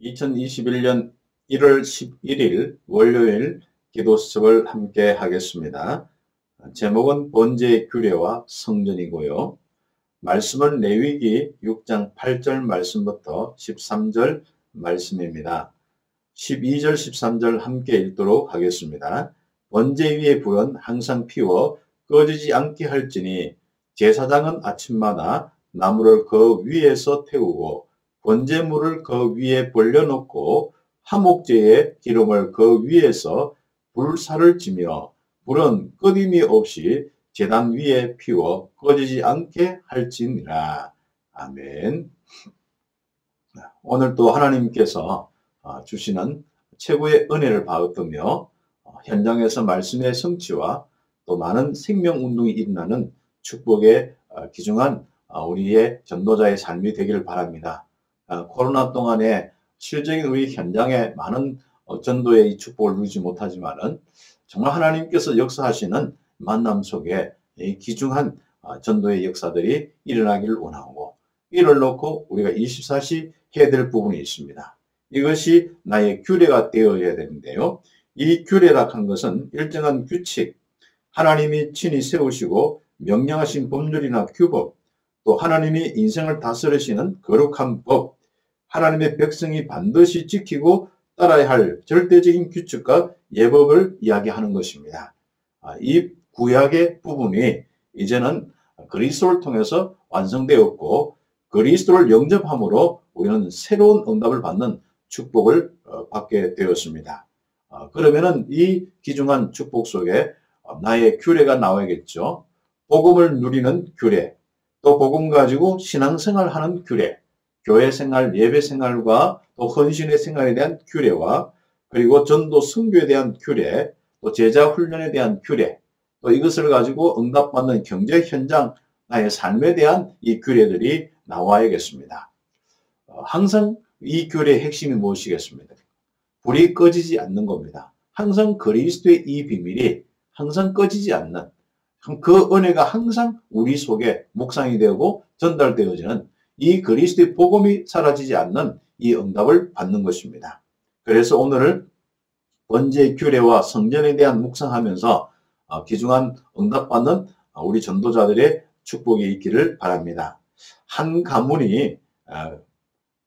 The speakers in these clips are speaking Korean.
2021년 1월 11일 월요일 기도 수첩을 함께 하겠습니다. 제목은 번제의 규례와 성전이고요. 말씀은 레위기 6장 8절 말씀부터 13절 말씀입니다. 12절 13절 함께 읽도록 하겠습니다. 번제 위의 불은 항상 피워 꺼지지 않게 할지니 제사장은 아침마다 나무를 그 위에서 태우고 번제물을 그 위에 벌려놓고 화목제의 기름을 그 위에서 불사를 지며 불은 꺼짐이 없이 재단 위에 피워 꺼지지 않게 할지니라. 아멘. 오늘 또 하나님께서 어, 주시는 최고의 은혜를 받으며 어, 현장에서 말씀의 성취와 또 많은 생명운동이 일어나는 축복의 어, 기중한 우리의 전도자의 삶이 되기를 바랍니다. 아, 코로나 동안에 실적인 우리 현장에 많은 어, 전도의 축복을 누리지 못하지만은 정말 하나님께서 역사하시는 만남 속에 기중한 아, 전도의 역사들이 일어나기를 원하고 이를 놓고 우리가 24시 해야 될 부분이 있습니다. 이것이 나의 규례가 되어야 되는데요. 이 규례라 한 것은 일정한 규칙, 하나님이 친히 세우시고 명령하신 법률이나 규법, 또 하나님이 인생을 다스리시는 거룩한 법, 하나님의 백성이 반드시 지키고 따라야 할 절대적인 규칙과 예법을 이야기하는 것입니다. 아, 이 구약의 부분이 이제는 그리스도를 통해서 완성되었고 그리스도를 영접함으로 우리는 새로운 응답을 받는 축복을 어, 받게 되었습니다. 아, 그러면은 이 기중한 축복 속에 나의 규례가 나와야겠죠. 복음을 누리는 규례, 또 복음 가지고 신앙생활 하는 규례, 교회 생활, 예배 생활과 또 헌신의 생활에 대한 규례와 그리고 전도 선교에 대한 규례, 또 제자 훈련에 대한 규례, 또 이것을 가지고 응답받는 경제 현장, 나의 삶에 대한 이 규례들이 나와야겠습니다. 어, 항상 이 규례의 핵심이 무엇이겠습니까? 불이 꺼지지 않는 겁니다. 항상 그리스도의 이 비밀이 항상 꺼지지 않는 그 은혜가 항상 우리 속에 묵상이 되고 전달되어지는 이 그리스도의 복음이 사라지지 않는 이 응답을 받는 것입니다. 그래서 오늘을 번제 규례와 성전에 대한 묵상하면서 어, 귀중한 응답받는 우리 전도자들의 축복이 있기를 바랍니다. 한 가문이 어,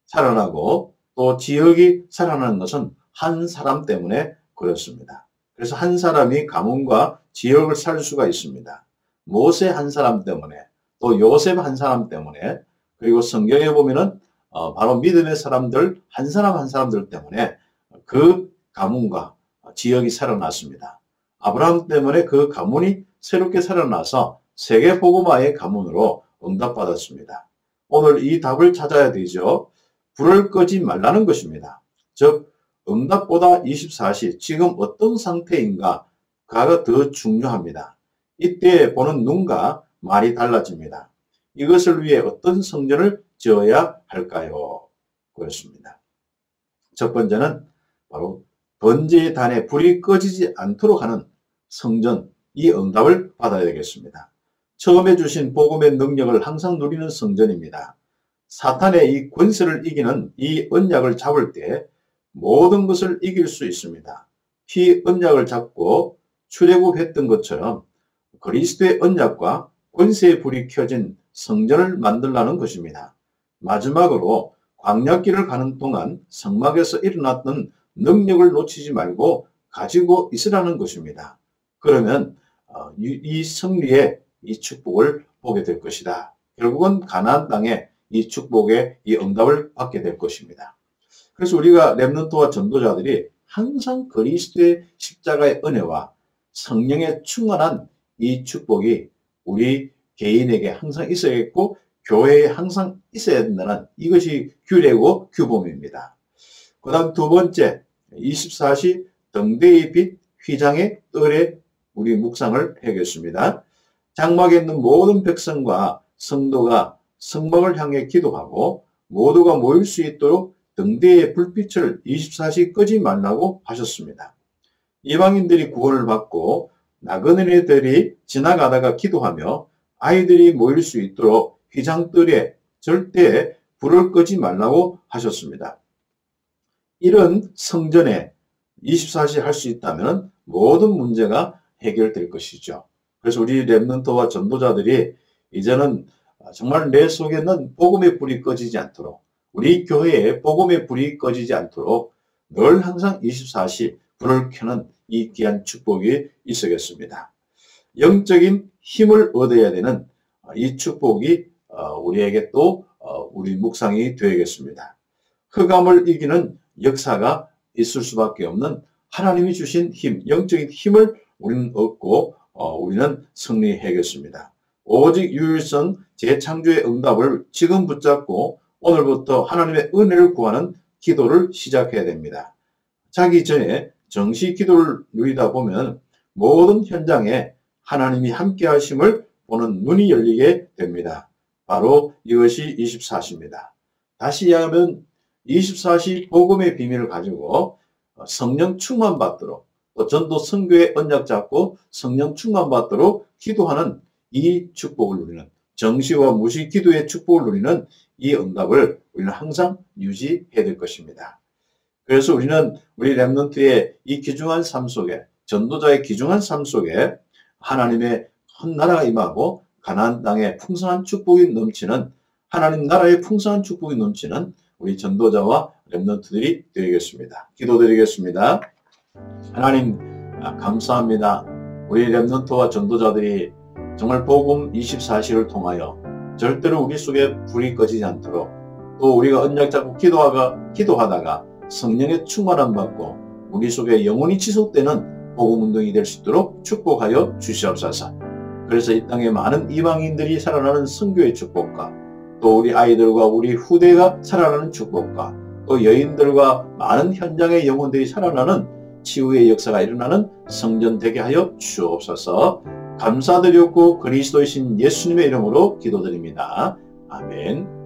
살아나고 또 지역이 살아나는 것은 한 사람 때문에 그렇습니다. 그래서 한 사람이 가문과 지역을 살 수가 있습니다. 모세 한 사람 때문에 또 요셉 한 사람 때문에 그리고 성경에 보면은 어, 바로 믿음의 사람들 한 사람 한 사람들 때문에 그 가문과 지역이 살아났습니다. 아브라함 때문에 그 가문이 새롭게 살아나서 세계 복음화의 가문으로 응답받았습니다. 오늘 이 답을 찾아야 되죠. 불을 끄지 말라는 것입니다. 즉 응답보다 24시 지금 어떤 상태인가가 더 중요합니다. 이때 보는 눈과 말이 달라집니다. 이것을 위해 어떤 성전을 지어야 할까요? 그렇습니다. 첫 번째는 바로 번제의 단에 불이 꺼지지 않도록 하는 성전, 이 응답을 받아야 되겠습니다. 처음에 주신 복음의 능력을 항상 누리는 성전입니다. 사탄의 이 권세를 이기는 이 언약을 잡을 때 모든 것을 이길 수 있습니다. 피 언약을 잡고 출애굽했던 것처럼 그리스도의 언약과 권세의 불이 켜진 성전을 만들라는 것입니다. 마지막으로 광약길을 가는 동안 성막에서 일어났던 능력을 놓치지 말고 가지고 있으라는 것입니다. 그러면 어, 이 승리의 이 축복을 보게 될 것이다. 결국은 가나안 땅에 이 축복의 이 응답을 받게 될 것입니다. 그래서 우리가 렘넌트와 전도자들이 항상 그리스도의 십자가의 은혜와 성령의 충만한 이 축복이 우리 개인에게 항상 있어야겠고 교회에 항상 있어야 된다는 이것이 규례고 규범입니다. 그 다음 두 번째 24시 등대의 빛 휘장의 뜰에 우리 묵상을 해겠습니다. 장막에 있는 모든 백성과 성도가 성막을 향해 기도하고 모두가 모일 수 있도록 등대의 불빛을 24시 끄지 말라고 하셨습니다. 이방인들이 구원을 받고 나그네들이 지나가다가 기도하며 아이들이 모일 수 있도록 휘장뜰에 절대 불을 끄지 말라고 하셨습니다. 이런 성전에 24시 할 수 있다면 모든 문제가 해결될 것이죠. 그래서 우리 랩런트와 전도자들이 이제는 정말 내 속에는 복음의 불이 꺼지지 않도록 우리 교회에 복음의 불이 꺼지지 않도록 늘 항상 24시 불을 켜는 이 귀한 축복이 있어겠습니다. 영적인 힘을 얻어야 되는 이 축복이 어, 우리에게 또 어, 우리 묵상이 되겠습니다. 흑암을 이기는 역사가 있을 수밖에 없는 하나님이 주신 힘, 영적인 힘을 우리는 얻고 어, 우리는 승리해야겠습니다. 오직 유일성 재창조의 응답을 지금 붙잡고 오늘부터 하나님의 은혜를 구하는 기도를 시작해야 됩니다. 자기 전에 정시 기도를 누리다 보면 모든 현장에 하나님이 함께 하심을 보는 눈이 열리게 됩니다. 바로 이것이 24시입니다. 다시 이야기하면 24시 복음의 비밀을 가지고 성령 충만 받도록 또 전도 선교의 언약 잡고 성령 충만 받도록 기도하는 이 축복을 누리는 정시와 무시 기도의 축복을 누리는 이 응답을 우리는 항상 유지해야 될 것입니다. 그래서 우리는 우리 랩런트의 이 귀중한 삶 속에 전도자의 귀중한 삶 속에 하나님의 큰 나라가 임하고 가나안 땅에 풍성한 축복이 넘치는 하나님 나라의 풍성한 축복이 넘치는 우리 전도자와 랩런트들이 되겠습니다. 기도드리겠습니다. 하나님 아, 감사합니다. 우리 랩런트와 전도자들이 정말 복음 24시를 통하여 절대로 우리 속에 불이 꺼지지 않도록 또 우리가 언약 잡고 기도하가, 기도하다가 성령의 충만함 받고 우리 속에 영원히 지속되는 복음 운동이 될 수 있도록 축복하여 주시옵소서. 그래서 이 땅에 많은 이방인들이 살아나는 성교의 축복과 또 우리 아이들과 우리 후대가 살아나는 축복과 또 여인들과 많은 현장의 영혼들이 살아나는 치유의 역사가 일어나는 성전 되게 하여 주옵소서. 감사드렸고 그리스도이신 예수님의 이름으로 기도드립니다. 아멘.